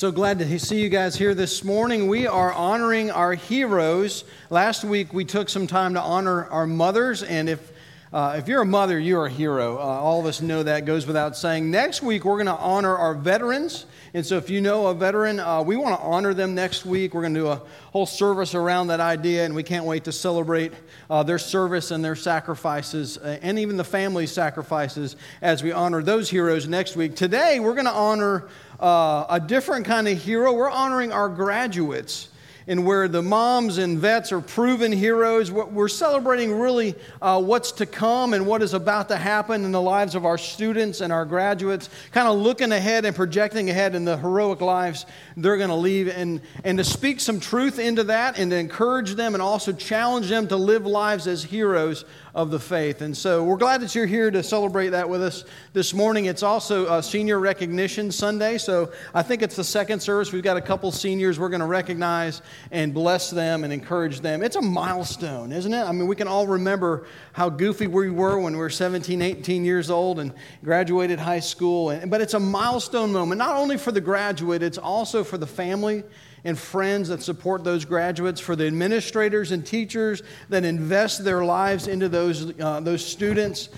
So glad to see you guys here this morning. We are honoring our heroes. Last week we took some time to honor our mothers, and if uh, if you're a mother, you're a hero. Uh, all of us know that goes without saying. Next week, we're going to honor our veterans. And so, if you know a veteran, uh, we want to honor them next week. We're going to do a whole service around that idea, and we can't wait to celebrate uh, their service and their sacrifices, uh, and even the family sacrifices as we honor those heroes next week. Today, we're going to honor uh, a different kind of hero. We're honoring our graduates and where the moms and vets are proven heroes. We're celebrating really uh, what's to come and what is about to happen in the lives of our students and our graduates, kind of looking ahead and projecting ahead in the heroic lives they're going to leave, and, and to speak some truth into that and to encourage them and also challenge them to live lives as heroes of the faith. And so we're glad that you're here to celebrate that with us this morning. It's also a Senior Recognition Sunday, so I think it's the second service. We've got a couple seniors we're going to recognize and bless them and encourage them. It's a milestone, isn't it? I mean, we can all remember how goofy we were when we were 17, 18 years old and graduated high school. But it's a milestone moment, not only for the graduate, it's also for the family and friends that support those graduates, for the administrators and teachers that invest their lives into those, uh, those students.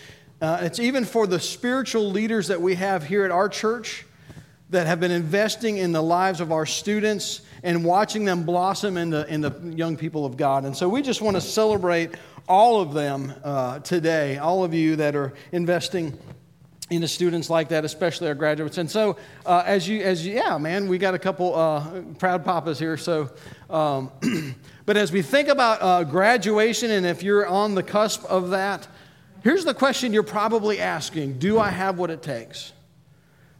Uh, it's even for the spiritual leaders that we have here at our church that have been investing in the lives of our students and watching them blossom in the, in the young people of God. And so we just want to celebrate all of them uh, today, all of you that are investing into students like that, especially our graduates. And so, uh, as you, as you, yeah, man, we got a couple uh, proud papas here. So, um, but as we think about uh, graduation, and if you're on the cusp of that, here's the question you're probably asking: Do I have what it takes?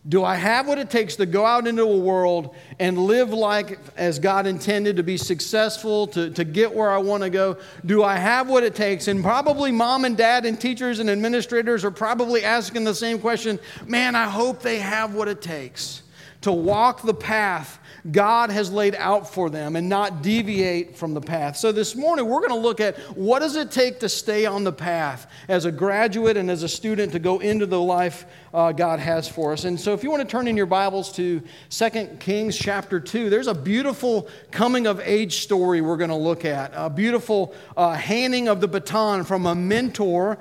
Do I have what it takes to go out into a world and live like as God intended to be successful, to, to get where I want to go? Do I have what it takes? And probably mom and dad and teachers and administrators are probably asking the same question man, I hope they have what it takes to walk the path God has laid out for them and not deviate from the path. So this morning we're going to look at what does it take to stay on the path as a graduate and as a student to go into the life uh, God has for us. And so if you want to turn in your Bibles to 2 Kings chapter 2, there's a beautiful coming of age story we're going to look at. A beautiful uh, handing of the baton from a mentor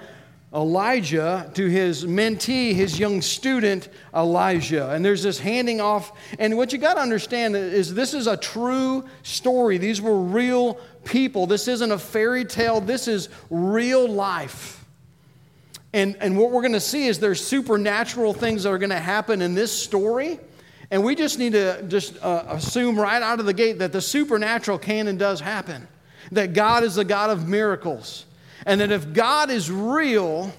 Elijah to his mentee, his young student, Elisha. And there's this handing off. And what you got to understand is this is a true story. These were real people. This isn't a fairy tale, this is real life. And, and what we're going to see is there's supernatural things that are going to happen in this story. And we just need to just uh, assume right out of the gate that the supernatural can and does happen. That God is the God of miracles and that if God is real,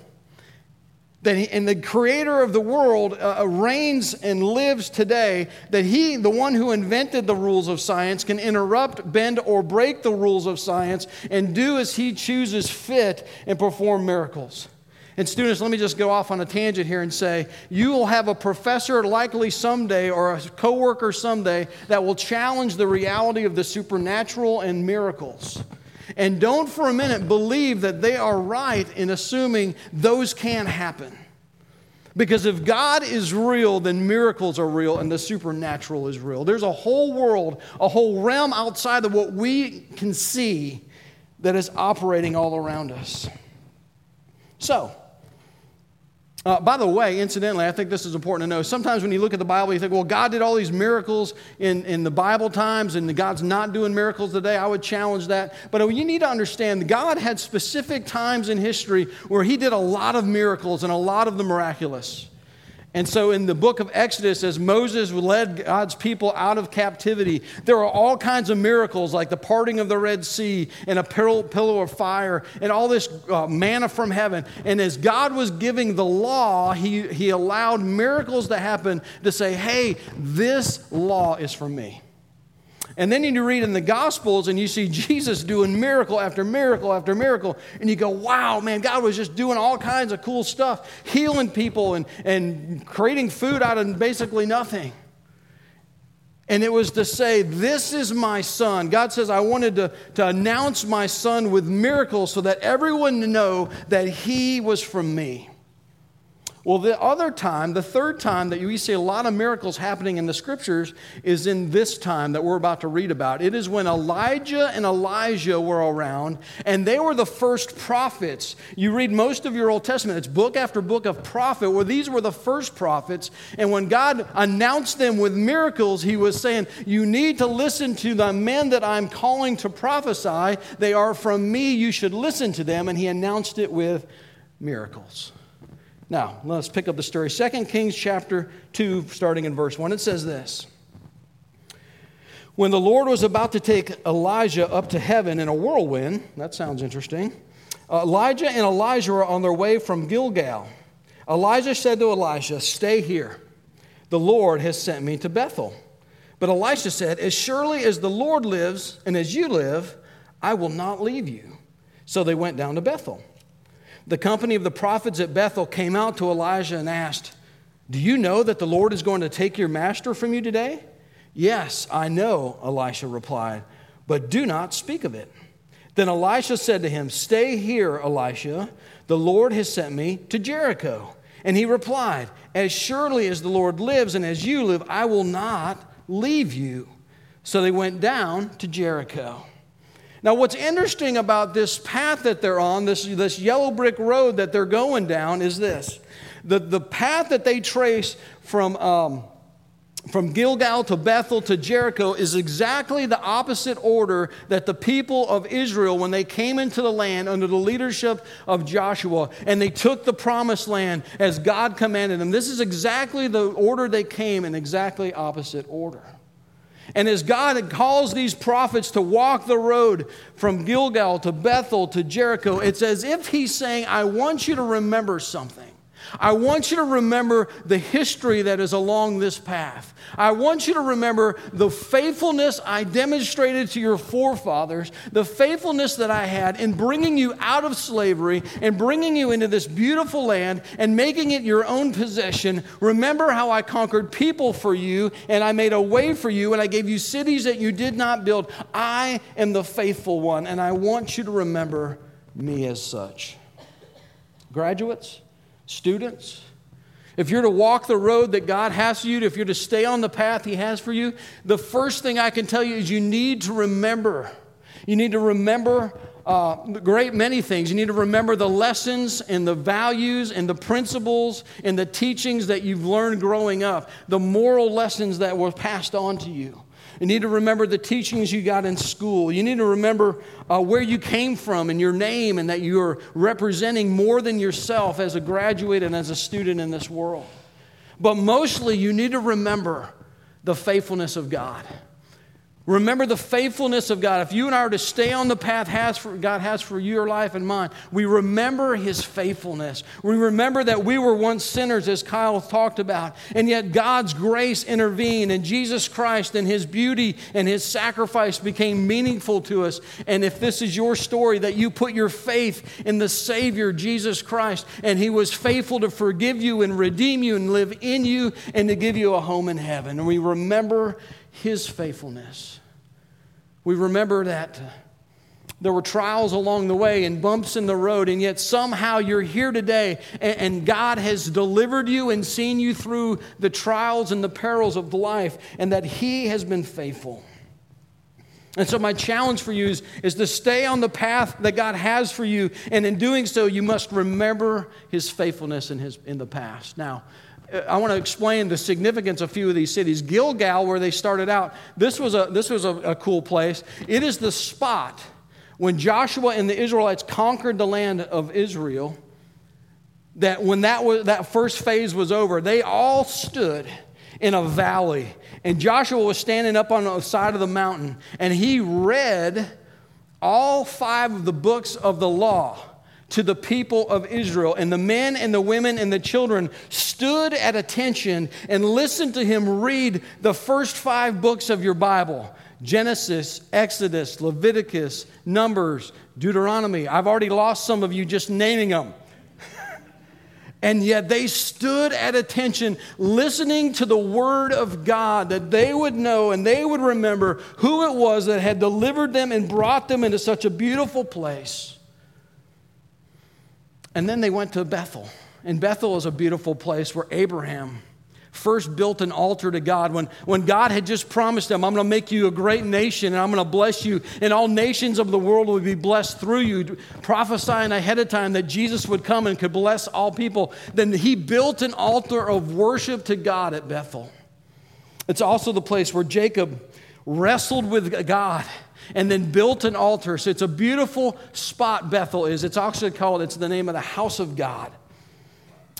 that he, and the creator of the world uh, uh, reigns and lives today, that he, the one who invented the rules of science, can interrupt, bend, or break the rules of science and do as he chooses fit and perform miracles. And, students, let me just go off on a tangent here and say you will have a professor likely someday or a coworker someday that will challenge the reality of the supernatural and miracles. And don't for a minute believe that they are right in assuming those can't happen. Because if God is real, then miracles are real and the supernatural is real. There's a whole world, a whole realm outside of what we can see that is operating all around us. So, uh, by the way, incidentally, I think this is important to know. Sometimes when you look at the Bible, you think, well, God did all these miracles in, in the Bible times and God's not doing miracles today. I would challenge that. But you need to understand God had specific times in history where He did a lot of miracles and a lot of the miraculous. And so, in the book of Exodus, as Moses led God's people out of captivity, there are all kinds of miracles like the parting of the Red Sea and a pillar of fire and all this uh, manna from heaven. And as God was giving the law, he, he allowed miracles to happen to say, hey, this law is for me. And then you read in the Gospels and you see Jesus doing miracle after miracle after miracle. And you go, wow, man, God was just doing all kinds of cool stuff, healing people and, and creating food out of basically nothing. And it was to say, This is my son. God says, I wanted to, to announce my son with miracles so that everyone know that he was from me. Well, the other time, the third time that we see a lot of miracles happening in the scriptures is in this time that we're about to read about. It is when Elijah and Elisha were around, and they were the first prophets. You read most of your Old Testament, it's book after book of prophet, where these were the first prophets. And when God announced them with miracles, He was saying, You need to listen to the men that I'm calling to prophesy. They are from me. You should listen to them. And He announced it with miracles. Now, let's pick up the story. 2 Kings chapter 2, starting in verse 1. It says this When the Lord was about to take Elijah up to heaven in a whirlwind, that sounds interesting, uh, Elijah and Elisha were on their way from Gilgal. Elijah said to Elisha, Stay here. The Lord has sent me to Bethel. But Elisha said, As surely as the Lord lives and as you live, I will not leave you. So they went down to Bethel. The company of the prophets at Bethel came out to Elisha and asked, Do you know that the Lord is going to take your master from you today? Yes, I know, Elisha replied, but do not speak of it. Then Elijah said to him, Stay here, Elisha. The Lord has sent me to Jericho. And he replied, As surely as the Lord lives and as you live, I will not leave you. So they went down to Jericho. Now, what's interesting about this path that they're on, this, this yellow brick road that they're going down, is this. The, the path that they trace from, um, from Gilgal to Bethel to Jericho is exactly the opposite order that the people of Israel, when they came into the land under the leadership of Joshua and they took the promised land as God commanded them, this is exactly the order they came in exactly opposite order. And as God calls these prophets to walk the road from Gilgal to Bethel to Jericho, it's as if He's saying, I want you to remember something. I want you to remember the history that is along this path. I want you to remember the faithfulness I demonstrated to your forefathers, the faithfulness that I had in bringing you out of slavery and bringing you into this beautiful land and making it your own possession. Remember how I conquered people for you and I made a way for you and I gave you cities that you did not build. I am the faithful one and I want you to remember me as such. Graduates, students, if you're to walk the road that God has for you, if you're to stay on the path He has for you, the first thing I can tell you is you need to remember. You need to remember uh, great many things. You need to remember the lessons and the values and the principles and the teachings that you've learned growing up, the moral lessons that were passed on to you. You need to remember the teachings you got in school. You need to remember uh, where you came from and your name and that you're representing more than yourself as a graduate and as a student in this world. But mostly, you need to remember the faithfulness of God. Remember the faithfulness of God. If you and I are to stay on the path has for, God has for your life and mine, we remember His faithfulness. We remember that we were once sinners, as Kyle talked about, and yet God's grace intervened, and Jesus Christ and His beauty and His sacrifice became meaningful to us. And if this is your story, that you put your faith in the Savior, Jesus Christ, and He was faithful to forgive you and redeem you and live in you and to give you a home in heaven. And we remember his faithfulness. We remember that there were trials along the way and bumps in the road, and yet somehow you're here today, and, God has delivered you and seen you through the trials and the perils of life, and that He has been faithful. And so, my challenge for you is, is to stay on the path that God has for you, and in doing so, you must remember His faithfulness in, his, in the past. Now, I want to explain the significance of a few of these cities. Gilgal, where they started out, this was a, this was a, a cool place. It is the spot when Joshua and the Israelites conquered the land of Israel, that when that, was, that first phase was over, they all stood in a valley. And Joshua was standing up on the side of the mountain, and he read all five of the books of the law to the people of Israel. And the men and the women and the children stood at attention and listened to him read the first five books of your Bible Genesis, Exodus, Leviticus, Numbers, Deuteronomy. I've already lost some of you just naming them. And yet they stood at attention, listening to the word of God, that they would know and they would remember who it was that had delivered them and brought them into such a beautiful place. And then they went to Bethel. And Bethel is a beautiful place where Abraham first built an altar to God. When, when God had just promised him, I'm going to make you a great nation and I'm going to bless you, and all nations of the world will be blessed through you, prophesying ahead of time that Jesus would come and could bless all people, then he built an altar of worship to God at Bethel. It's also the place where Jacob wrestled with God and then built an altar. So it's a beautiful spot, Bethel is. It's actually called, it's the name of the house of God.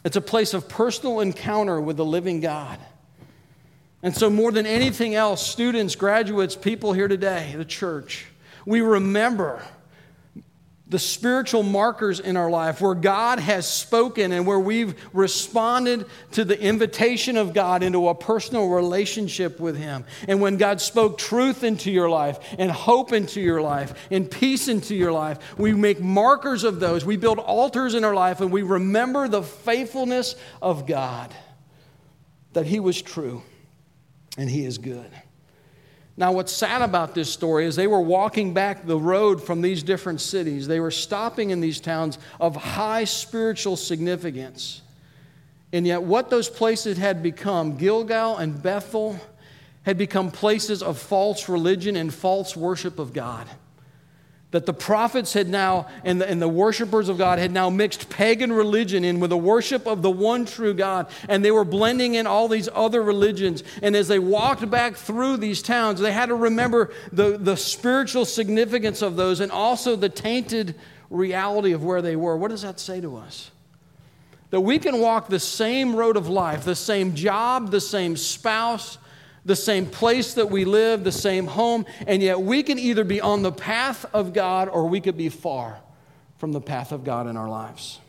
It's a place of personal encounter with the living God. And so, more than anything else, students, graduates, people here today, the church, we remember the spiritual markers in our life where God has spoken and where we've responded to the invitation of God into a personal relationship with Him. And when God spoke truth into your life and hope into your life and peace into your life, we make markers of those. We build altars in our life and we remember the faithfulness of God that He was true and He is good. Now, what's sad about this story is they were walking back the road from these different cities. They were stopping in these towns of high spiritual significance. And yet, what those places had become, Gilgal and Bethel, had become places of false religion and false worship of God that the prophets had now, and the, and the worshipers of God had now mixed pagan religion in with the worship of the one true God. And they were blending in all these other religions. And as they walked back through these towns, they had to remember the, the spiritual significance of those and also the tainted reality of where they were. What does that say to us? That we can walk the same road of life, the same job, the same spouse, the same place that we live, the same home, and yet we can either be on the path of God or we could be far from the path of God in our lives.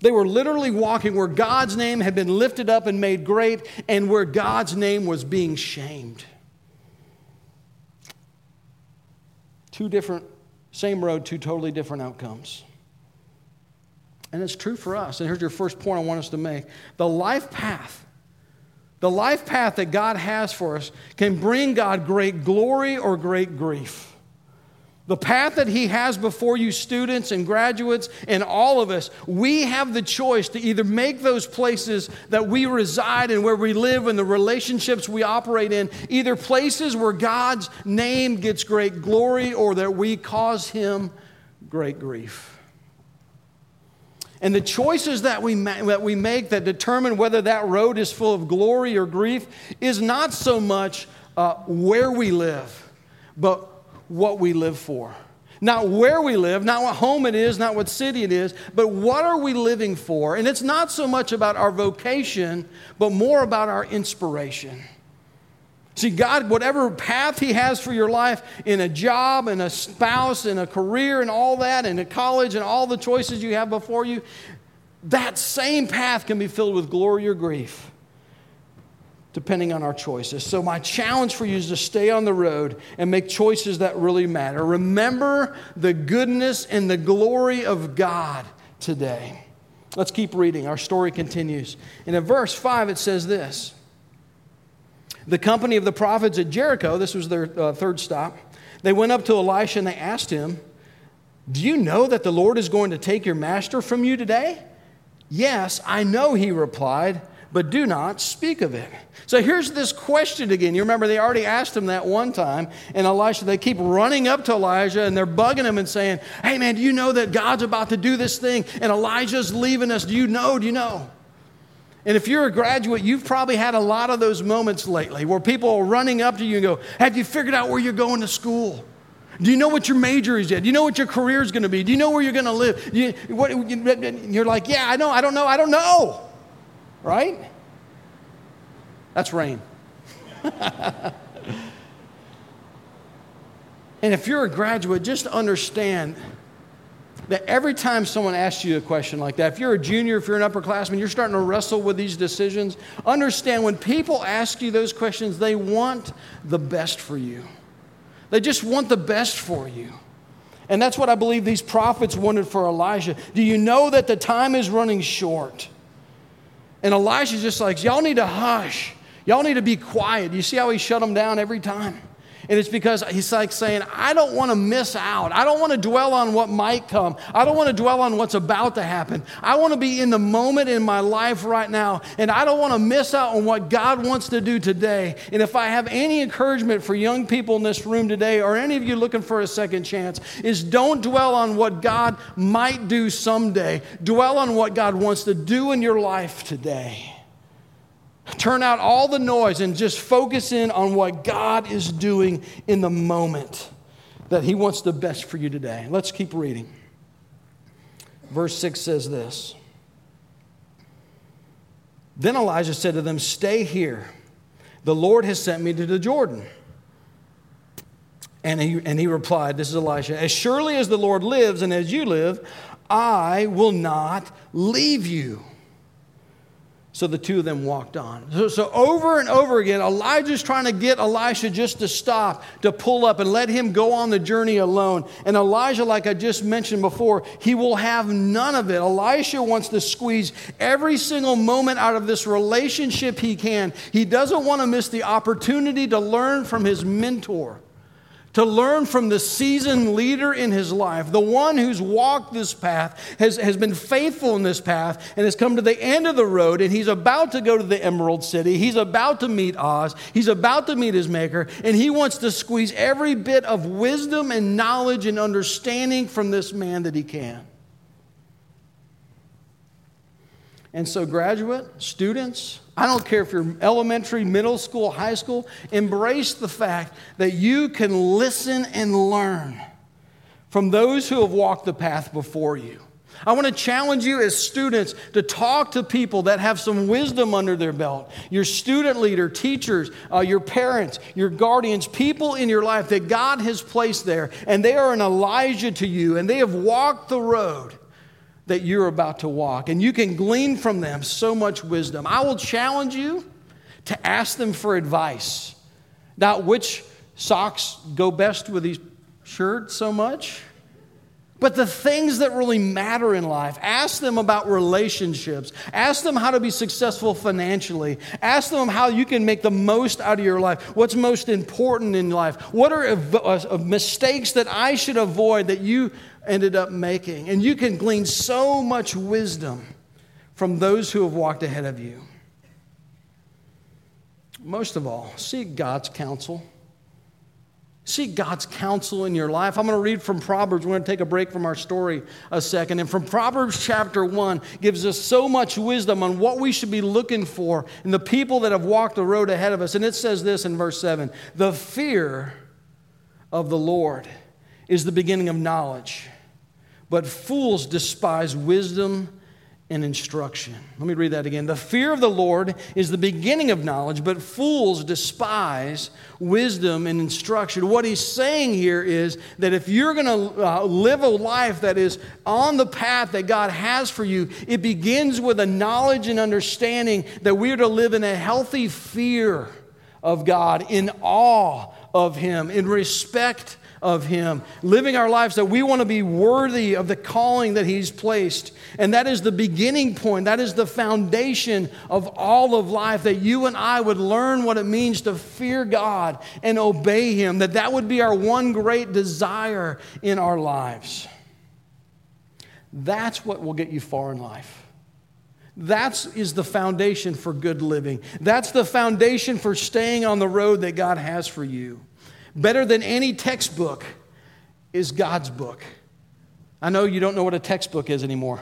They were literally walking where God's name had been lifted up and made great, and where God's name was being shamed. Two different, same road, two totally different outcomes. And it's true for us. And here's your first point I want us to make the life path the life path that God has for us can bring God great glory or great grief. The path that He has before you, students and graduates, and all of us, we have the choice to either make those places that we reside and where we live and the relationships we operate in, either places where God's name gets great glory or that we cause Him great grief. And the choices that we, ma- that we make that determine whether that road is full of glory or grief is not so much uh, where we live, but what we live for. Not where we live, not what home it is, not what city it is, but what are we living for? And it's not so much about our vocation, but more about our inspiration. See, God, whatever path He has for your life in a job, in a spouse, in a career, and all that, in a college, and all the choices you have before you, that same path can be filled with glory or grief, depending on our choices. So, my challenge for you is to stay on the road and make choices that really matter. Remember the goodness and the glory of God today. Let's keep reading. Our story continues. And in verse 5, it says this the company of the prophets at Jericho, this was their uh, third stop, they went up to Elisha and they asked him, Do you know that the Lord is going to take your master from you today? Yes, I know, he replied, but do not speak of it. So here's this question again. You remember they already asked him that one time, and Elisha, they keep running up to Elisha and they're bugging him and saying, Hey man, do you know that God's about to do this thing and Elijah's leaving us? Do you know? Do you know? And if you're a graduate, you've probably had a lot of those moments lately where people are running up to you and go, Have you figured out where you're going to school? Do you know what your major is yet? Do you know what your career is going to be? Do you know where you're going to live? You, what, you're like, Yeah, I know, I don't know, I don't know. Right? That's rain. and if you're a graduate, just understand that every time someone asks you a question like that, if you're a junior, if you're an upperclassman, you're starting to wrestle with these decisions, understand when people ask you those questions, they want the best for you. They just want the best for you. And that's what I believe these prophets wanted for Elisha. Do you know that the time is running short? And Elisha's just like, y'all need to hush. Y'all need to be quiet. You see how he shut them down every time? And it's because he's like saying, I don't want to miss out. I don't want to dwell on what might come. I don't want to dwell on what's about to happen. I want to be in the moment in my life right now. And I don't want to miss out on what God wants to do today. And if I have any encouragement for young people in this room today, or any of you looking for a second chance, is don't dwell on what God might do someday. Dwell on what God wants to do in your life today. Turn out all the noise and just focus in on what God is doing in the moment that He wants the best for you today. Let's keep reading. Verse 6 says this Then Elijah said to them, Stay here. The Lord has sent me to the Jordan. And he, and he replied, This is Elisha, As surely as the Lord lives and as you live, I will not leave you. So the two of them walked on. So, so, over and over again, Elijah's trying to get Elisha just to stop, to pull up and let him go on the journey alone. And Elisha, like I just mentioned before, he will have none of it. Elisha wants to squeeze every single moment out of this relationship he can. He doesn't want to miss the opportunity to learn from his mentor to learn from the seasoned leader in his life, the one who's walked this path, has, has been faithful in this path, and has come to the end of the road, and he's about to go to the Emerald City. He's about to meet Oz. He's about to meet his Maker, and he wants to squeeze every bit of wisdom and knowledge and understanding from this man that he can. And so, graduate, students, I don't care if you're elementary, middle school, high school, embrace the fact that you can listen and learn from those who have walked the path before you. I want to challenge you as students to talk to people that have some wisdom under their belt. Your student leader, teachers, uh, your parents, your guardians, people in your life that God has placed there, and they are an Elijah to you, and they have walked the road that you're about to walk. And you can glean from them so much wisdom. I will challenge you to ask them for advice. Not which socks go best with these shirts so much, but the things that really matter in life. Ask them about relationships. Ask them how to be successful financially. Ask them how you can make the most out of your life. What's most important in life? What are uh, mistakes that I should avoid that you ended up making. And you can glean so much wisdom from those who have walked ahead of you. Most of all, seek God's counsel. Seek God's counsel in your life. I'm going to read from Proverbs. We're going to take a break from our story a second. And from Proverbs chapter 1 gives us so much wisdom on what we should be looking for in the people that have walked the road ahead of us. And it says this in verse 7 The fear of the Lord is the beginning of knowledge but fools despise wisdom and instruction. Let me read that again. The fear of the Lord is the beginning of knowledge, but fools despise wisdom and instruction. What he's saying here is that if you're going to uh, live a life that is on the path that God has for you, it begins with a knowledge and understanding that we are to live in a healthy fear of God, in awe of Him, in respect of Him, living our lives that we want to be worthy of the calling that He's placed. And that is the beginning point, that is the foundation of all of life, that you and I would learn what it means to fear God and obey Him, that that would be our one great desire in our lives. That's what will get you far in life. That is the foundation for good living. That's the foundation for staying on the road that God has for you. Better than any textbook is God's book. I know you don't know what a textbook is anymore.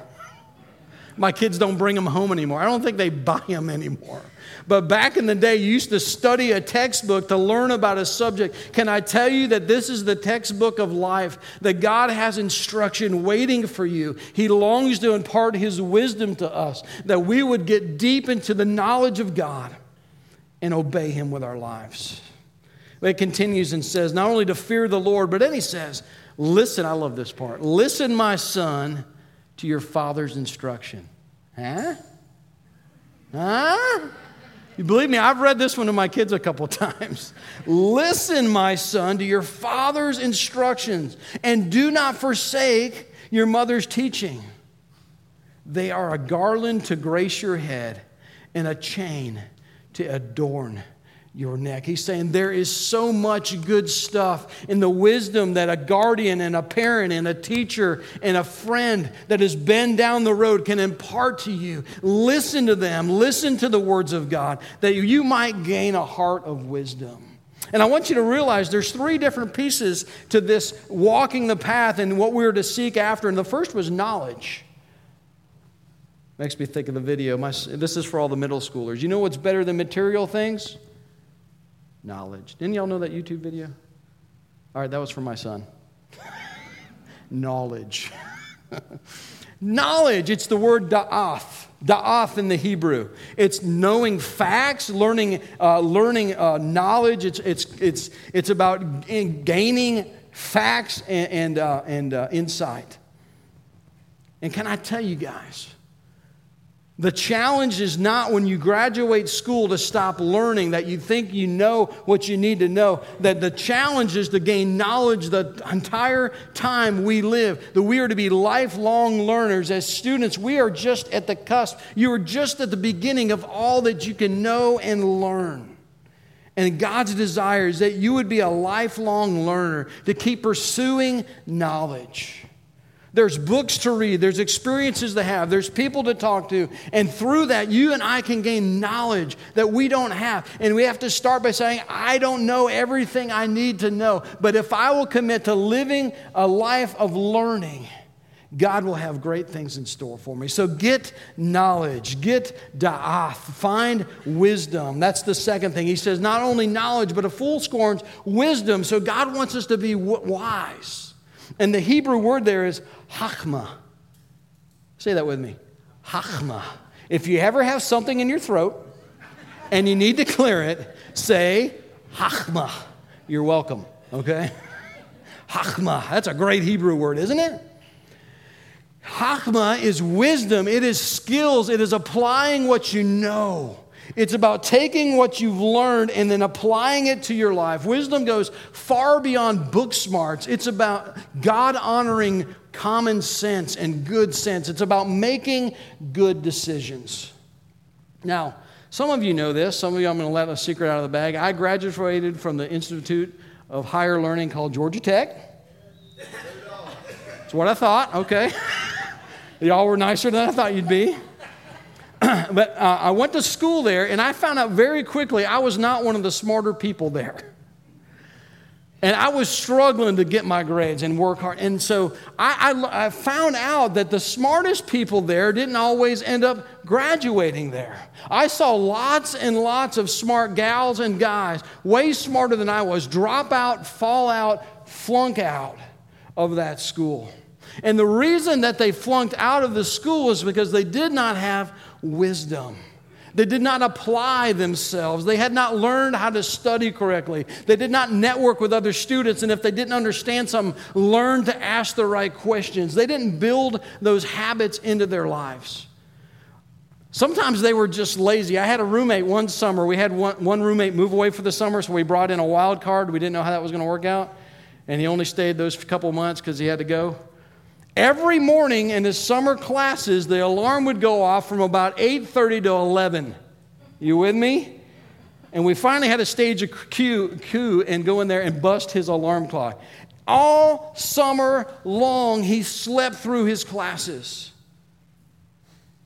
My kids don't bring them home anymore. I don't think they buy them anymore. But back in the day, you used to study a textbook to learn about a subject. Can I tell you that this is the textbook of life? That God has instruction waiting for you. He longs to impart His wisdom to us, that we would get deep into the knowledge of God and obey Him with our lives. It continues and says, not only to fear the Lord, but then he says, Listen, I love this part. Listen, my son, to your father's instruction. Huh? Huh? You believe me, I've read this one to my kids a couple times. Listen, my son, to your father's instructions, and do not forsake your mother's teaching. They are a garland to grace your head and a chain to adorn your neck. He's saying there is so much good stuff in the wisdom that a guardian and a parent and a teacher and a friend that has been down the road can impart to you. Listen to them, listen to the words of God, that you might gain a heart of wisdom. And I want you to realize there's three different pieces to this walking the path and what we are to seek after. And the first was knowledge. Makes me think of the video. My, this is for all the middle schoolers. You know what's better than material things? Knowledge. Didn't y'all know that YouTube video? All right, that was for my son. knowledge. knowledge, it's the word da'ath. Da'ath in the Hebrew. It's knowing facts, learning, uh, learning uh, knowledge. It's, it's, it's, it's about gaining facts and, and, uh, and uh, insight. And can I tell you guys, the challenge is not when you graduate school to stop learning that you think you know what you need to know. That the challenge is to gain knowledge the entire time we live. That we are to be lifelong learners. As students, we are just at the cusp. You are just at the beginning of all that you can know and learn. And God's desire is that you would be a lifelong learner to keep pursuing knowledge. There's books to read, there's experiences to have, there's people to talk to. And through that, you and I can gain knowledge that we don't have. And we have to start by saying, I don't know everything I need to know. But if I will commit to living a life of learning, God will have great things in store for me. So get knowledge, get da'ath, find wisdom. That's the second thing. He says, not only knowledge, but a fool scorns wisdom. So God wants us to be wise. And the Hebrew word there is Hachma. Say that with me. Hachma. If you ever have something in your throat and you need to clear it, say Hachma. You're welcome, okay? Hachma. That's a great Hebrew word, isn't it? Hachma is wisdom, it is skills, it is applying what you know. It's about taking what you've learned and then applying it to your life. Wisdom goes far beyond book smarts. It's about God honoring common sense and good sense. It's about making good decisions. Now, some of you know this. Some of you, I'm going to let a secret out of the bag. I graduated from the Institute of Higher Learning called Georgia Tech. That's what I thought, okay. Y'all were nicer than I thought you'd be. but uh, I went to school there, and I found out very quickly I was not one of the smarter people there. And I was struggling to get my grades and work hard. And so I, I, I, found out that the smartest people there didn't always end up graduating there. I saw lots and lots of smart gals and guys, way smarter than I was, drop out, fall out, flunk out of that school. And the reason that they flunked out of the school was because they did not have wisdom. They did not apply themselves. They had not learned how to study correctly. They did not network with other students. And if they didn't understand something, learn to ask the right questions. They didn't build those habits into their lives. Sometimes they were just lazy. I had a roommate one summer. We had one, one roommate move away for the summer, so we brought in a wild card. We didn't know how that was going to work out. And he only stayed those couple months because he had to go. Every morning in his summer classes, the alarm would go off from about 8:30 to 11. You with me? And we finally had to stage a queue and go in there and bust his alarm clock. All summer long, he slept through his classes.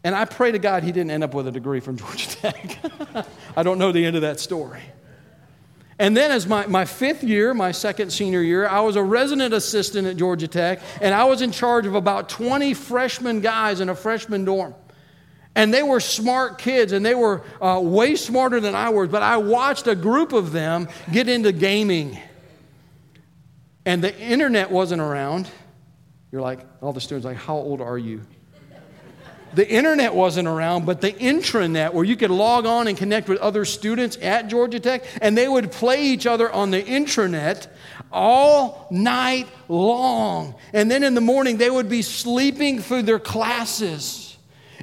And I pray to God he didn't end up with a degree from Georgia Tech. I don't know the end of that story. And then, as my, my fifth year, my second senior year, I was a resident assistant at Georgia Tech, and I was in charge of about 20 freshman guys in a freshman dorm. And they were smart kids, and they were uh, way smarter than I was, but I watched a group of them get into gaming. And the internet wasn't around. You're like, all the students, like, how old are you? The internet wasn't around, but the intranet where you could log on and connect with other students at Georgia Tech, and they would play each other on the intranet all night long. And then in the morning, they would be sleeping through their classes.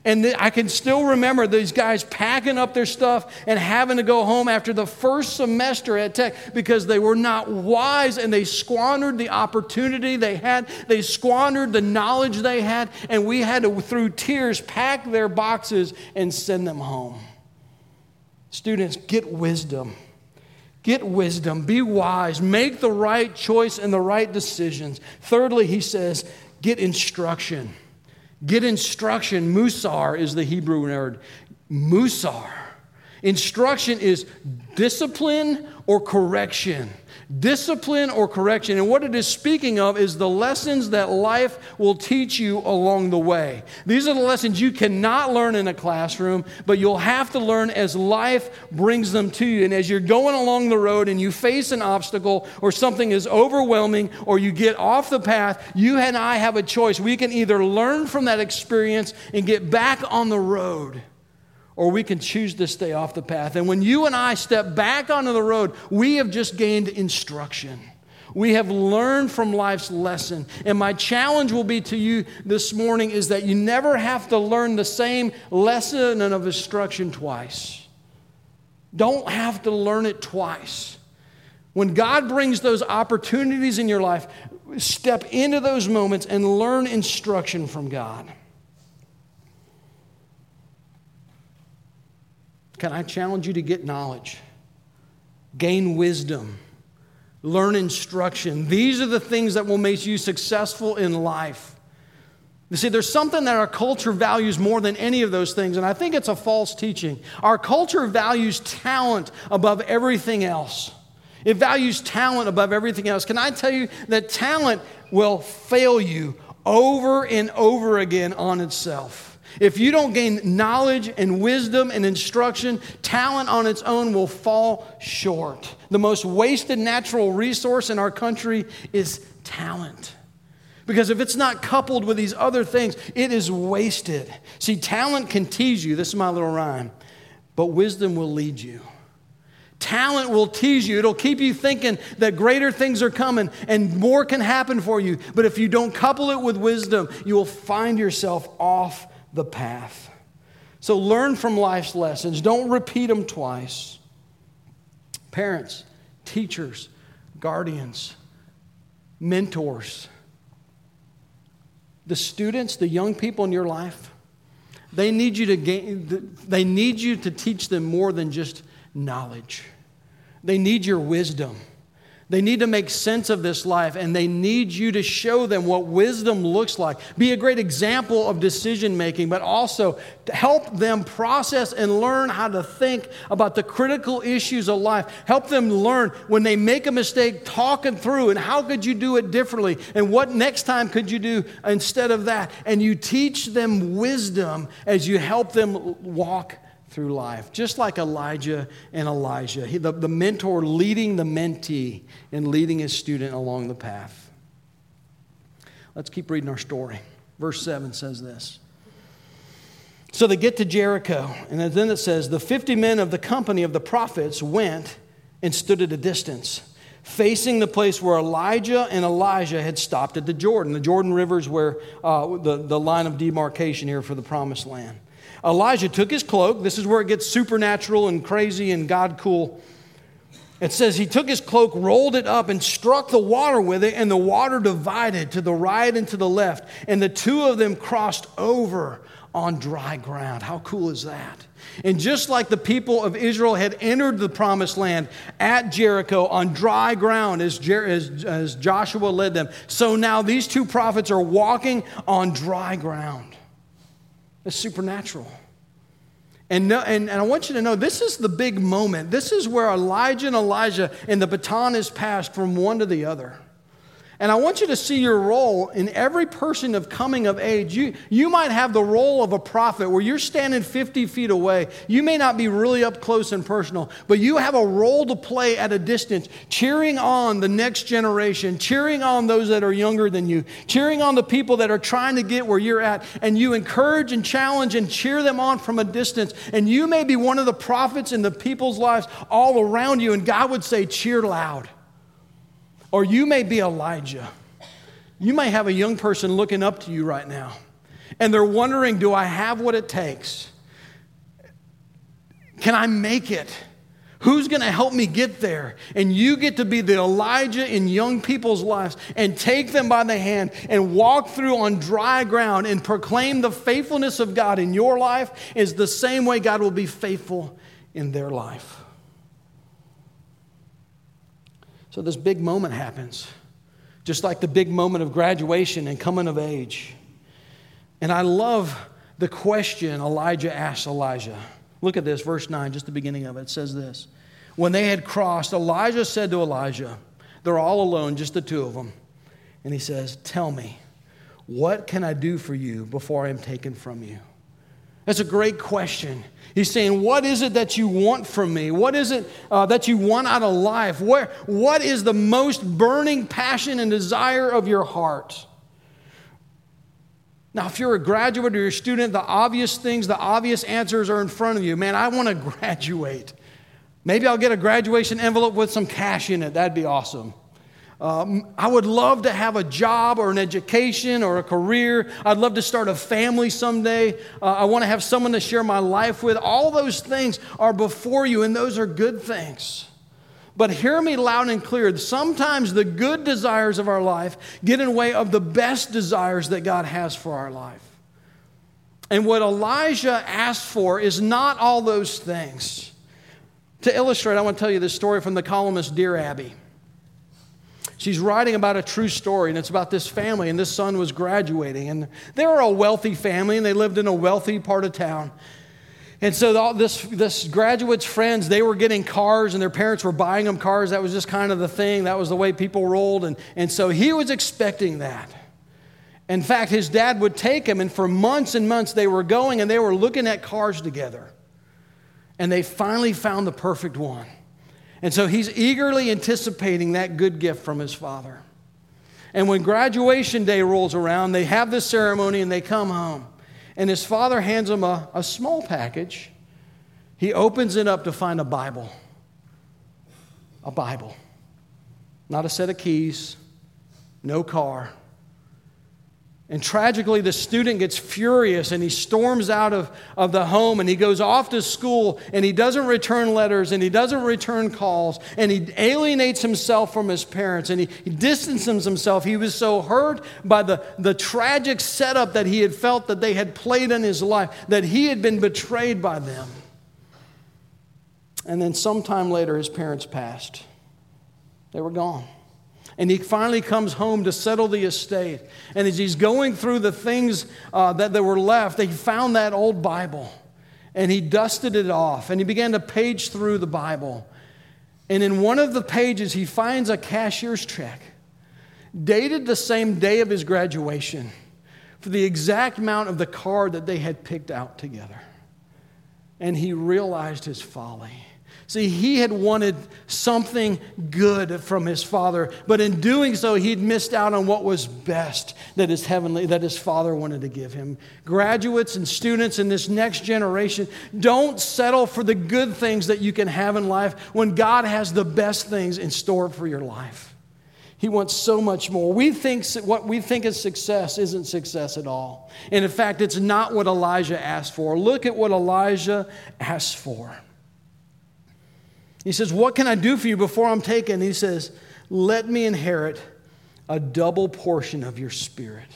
And I can still remember these guys packing up their stuff and having to go home after the first semester at Tech because they were not wise and they squandered the opportunity they had. They squandered the knowledge they had, and we had to, through tears, pack their boxes and send them home. Students, get wisdom. Get wisdom, be wise, make the right choice and the right decisions. Thirdly, he says, get instruction. Get instruction. Musar is the Hebrew word. Musar. Instruction is discipline or correction discipline or correction. And what it is speaking of is the lessons that life will teach you along the way. These are the lessons you cannot learn in a classroom, but you'll have to learn as life brings them to you. And as you're going along the road and you face an obstacle or something is overwhelming or you get off the path, you and I have a choice. We can either learn from that experience and get back on the road or we can choose to stay off the path. And when you and I step back onto the road, we have just gained instruction. We have learned from life's lesson. And my challenge will be to you this morning is that you never have to learn the same lesson of instruction twice. Don't have to learn it twice. When God brings those opportunities in your life, step into those moments and learn instruction from God. Can I challenge you to get knowledge, gain wisdom, learn instruction? These are the things that will make you successful in life. You see, there's something that our culture values more than any of those things, and I think it's a false teaching. Our culture values talent above everything else. It values talent above everything else. Can I tell you that talent will fail you over and over again on itself? If you don't gain knowledge and wisdom and instruction, talent on its own will fall short. The most wasted natural resource in our country is talent. Because if it's not coupled with these other things, it is wasted. See, talent can tease you. This is my little rhyme. But wisdom will lead you. Talent will tease you. It'll keep you thinking that greater things are coming and more can happen for you. But if you don't couple it with wisdom, you will find yourself off the path. So learn from life's lessons, don't repeat them twice. Parents, teachers, guardians, mentors, the students, the young people in your life, they need you to gain, they need you to teach them more than just knowledge. They need your wisdom. They need to make sense of this life and they need you to show them what wisdom looks like. Be a great example of decision making, but also help them process and learn how to think about the critical issues of life. Help them learn when they make a mistake, talking through and how could you do it differently and what next time could you do instead of that. And you teach them wisdom as you help them walk through life, just like Elijah and Elisha, he, the, the mentor leading the mentee and leading his student along the path. Let's keep reading our story. Verse 7 says this. So they get to Jericho, and then it says, The 50 men of the company of the prophets went and stood at a distance, facing the place where Elijah and Elisha had stopped at the Jordan. The Jordan River is where uh, the, the line of demarcation here for the promised land. Elijah took his cloak. This is where it gets supernatural and crazy and God cool. It says he took his cloak, rolled it up, and struck the water with it, and the water divided to the right and to the left. And the two of them crossed over on dry ground. How cool is that? And just like the people of Israel had entered the promised land at Jericho on dry ground as, Jer- as, as Joshua led them, so now these two prophets are walking on dry ground. It's supernatural. And, no, and, and I want you to know this is the big moment. This is where Elijah and Elisha and the baton is passed from one to the other. And I want you to see your role in every person of coming of age. You, you might have the role of a prophet where you're standing 50 feet away. You may not be really up close and personal, but you have a role to play at a distance, cheering on the next generation, cheering on those that are younger than you, cheering on the people that are trying to get where you're at. And you encourage and challenge and cheer them on from a distance. And you may be one of the prophets in the people's lives all around you, and God would say, cheer loud. Or you may be Elijah. You may have a young person looking up to you right now, and they're wondering, Do I have what it takes? Can I make it? Who's going to help me get there? And you get to be the Elijah in young people's lives and take them by the hand and walk through on dry ground and proclaim the faithfulness of God in your life is the same way God will be faithful in their life. So this big moment happens, just like the big moment of graduation and coming of age. And I love the question Elijah asked Elisha. Look at this, verse 9, just the beginning of it. It says this When they had crossed, Elijah said to Elisha, They're all alone, just the two of them. And he says, Tell me, what can I do for you before I am taken from you? That's a great question. He's saying, What is it that you want from me? What is it uh, that you want out of life? Where, what is the most burning passion and desire of your heart? Now, if you're a graduate or you're a student, the obvious things, the obvious answers are in front of you. Man, I want to graduate. Maybe I'll get a graduation envelope with some cash in it. That'd be awesome. Um, I would love to have a job or an education or a career. I'd love to start a family someday. Uh, I want to have someone to share my life with. All those things are before you, and those are good things. But hear me loud and clear. Sometimes the good desires of our life get in the way of the best desires that God has for our life. And what Elisha asked for is not all those things. To illustrate, I want to tell you this story from the columnist Dear Abby. She's writing about a true story, and it's about this family, and this son was graduating. And they were a wealthy family, and they lived in a wealthy part of town. And so this, this graduate's friends, they were getting cars, and their parents were buying them cars. That was just kind of the thing. That was the way people rolled. And, and so he was expecting that. In fact, his dad would take him, and for months and months they were going and they were looking at cars together. And they finally found the perfect one. And so he's eagerly anticipating that good gift from his father. And when graduation day rolls around, they have this ceremony and they come home. And his father hands him a, a small package. He opens it up to find a Bible. A Bible. Not a set of keys, no car and tragically, the student gets furious and he storms out of, of the home and he goes off to school and he doesn't return letters and he doesn't return calls and he alienates himself from his parents and he, he distances himself. He was so hurt by the, the tragic setup that he had felt that they had played in his life, that he had been betrayed by them. And then sometime later, his parents passed. They were gone. And he finally comes home to settle the estate. And as he's going through the things uh, that, that were left, he found that old Bible. And he dusted it off. And he began to page through the Bible. And in one of the pages, he finds a cashier's check dated the same day of his graduation for the exact amount of the card that they had picked out together. And he realized his folly. See, he had wanted something good from his father, but in doing so, he'd missed out on what was best that his heavenly, that his father wanted to give him. Graduates and students in this next generation, don't settle for the good things that you can have in life when God has the best things in store for your life. He wants so much more. We think what we think is success isn't success at all. And in fact, it's not what Elisha asked for. Look at what Elisha asked for. He says, What can I do for you before I'm taken? He says, Let me inherit a double portion of your spirit.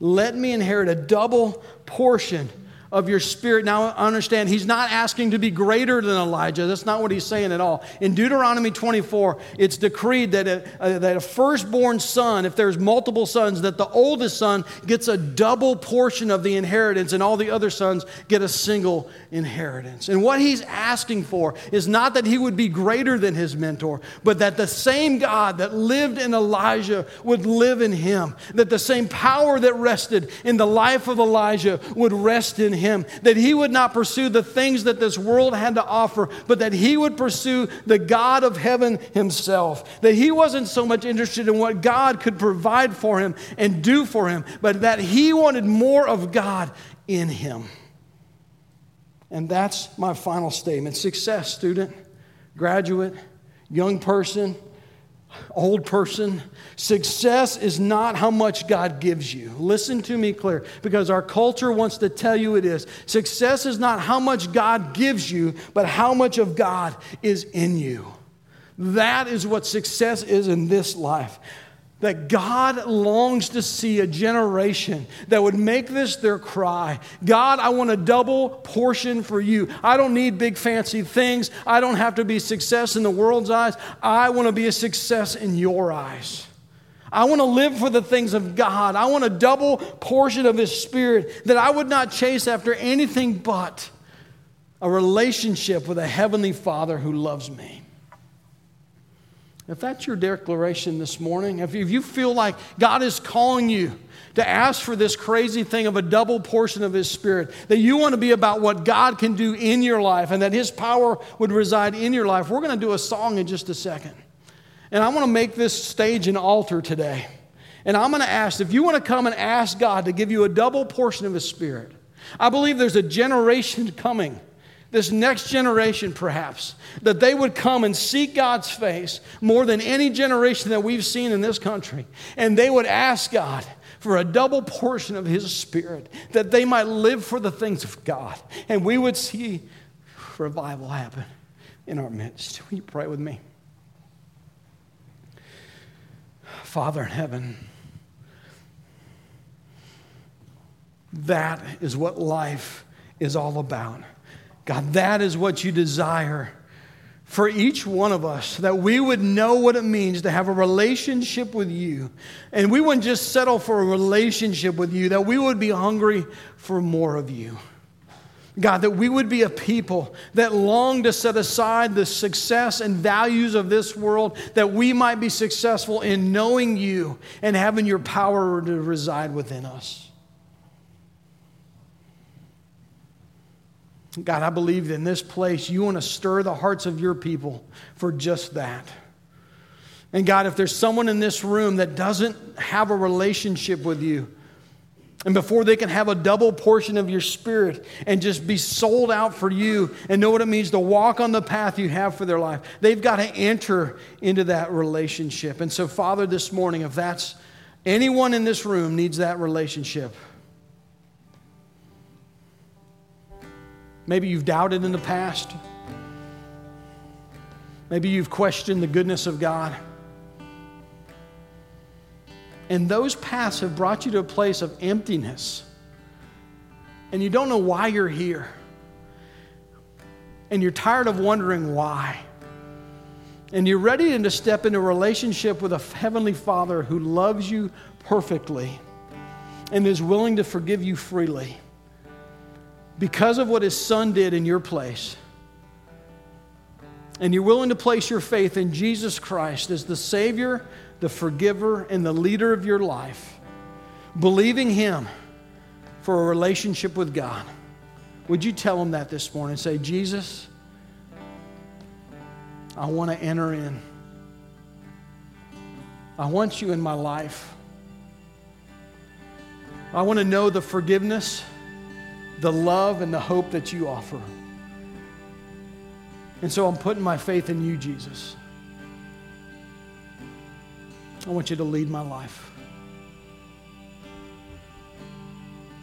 Let me inherit a double portion of your spirit. Now, understand, he's not asking to be greater than Elijah. That's not what he's saying at all. In Deuteronomy 24, it's decreed that a, a, that a firstborn son, if there's multiple sons, that the oldest son gets a double portion of the inheritance, and all the other sons get a single inheritance. And what he's asking for is not that he would be greater than his mentor, but that the same God that lived in Elijah would live in him, that the same power that rested in the life of Elijah would rest in him, that he would not pursue the things that this world had to offer, but that he would pursue the God of heaven himself. That he wasn't so much interested in what God could provide for him and do for him, but that he wanted more of God in him. And that's my final statement. Success, student, graduate, young person, old person. Success is not how much God gives you. Listen to me clear, because our culture wants to tell you it is. Success is not how much God gives you, but how much of God is in you. That is what success is in this life. That God longs to see a generation that would make this their cry. God, I want a double portion for you. I don't need big fancy things. I don't have to be success in the world's eyes. I want to be a success in your eyes. I want to live for the things of God. I want a double portion of His Spirit that I would not chase after anything but a relationship with a Heavenly Father who loves me. If that's your declaration this morning, if you feel like God is calling you to ask for this crazy thing of a double portion of His Spirit, that you want to be about what God can do in your life and that His power would reside in your life, we're going to do a song in just a second. And I want to make this stage an altar today. And I'm going to ask if you want to come and ask God to give you a double portion of His Spirit. I believe there's a generation coming this next generation perhaps, that they would come and seek God's face more than any generation that we've seen in this country. And they would ask God for a double portion of His Spirit, that they might live for the things of God. And we would see revival happen in our midst. Will you pray with me? Father in heaven, that is what life is all about. God, that is what you desire for each one of us, that we would know what it means to have a relationship with you. And we wouldn't just settle for a relationship with you, that we would be hungry for more of you. God, that we would be a people that long to set aside the success and values of this world, that we might be successful in knowing you and having your power to reside within us. God, I believe in this place you want to stir the hearts of your people for just that. And God, if there's someone in this room that doesn't have a relationship with you, and before they can have a double portion of your spirit and just be sold out for you and know what it means to walk on the path you have for their life, they've got to enter into that relationship. And so, Father, this morning, if that's anyone in this room needs that relationship, Maybe you've doubted in the past. Maybe you've questioned the goodness of God. And those paths have brought you to a place of emptiness. And you don't know why you're here. And you're tired of wondering why. And you're ready to step into a relationship with a Heavenly Father who loves you perfectly and is willing to forgive you freely because of what his son did in your place, and you're willing to place your faith in Jesus Christ as the Savior, the forgiver, and the leader of your life, believing him for a relationship with God, would you tell him that this morning? Say, Jesus, I want to enter in. I want you in my life. I want to know the forgiveness the love and the hope that you offer. And so I'm putting my faith in you, Jesus. I want you to lead my life.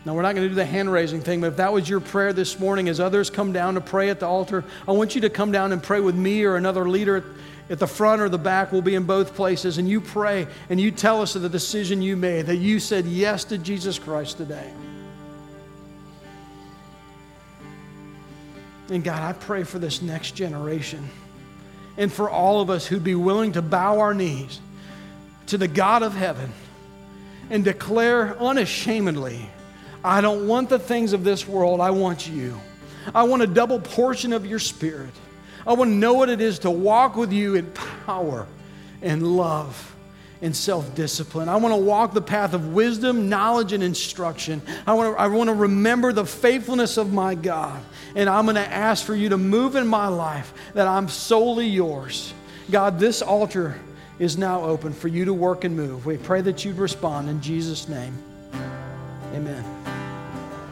Now, we're not going to do the hand raising thing, but if that was your prayer this morning, as others come down to pray at the altar, I want you to come down and pray with me or another leader at the front or the back. We'll be in both places. And you pray and you tell us of the decision you made, that you said yes to Jesus Christ today. And God, I pray for this next generation and for all of us who'd be willing to bow our knees to the God of heaven and declare unashamedly, I don't want the things of this world, I want you. I want a double portion of your spirit. I want to know what it is to walk with you in power and love and self discipline. I want to walk the path of wisdom, knowledge, and instruction. I want, to, I want to remember the faithfulness of my God. And I'm going to ask for you to move in my life that I'm solely yours. God, this altar is now open for you to work and move. We pray that you'd respond in Jesus' name. Amen.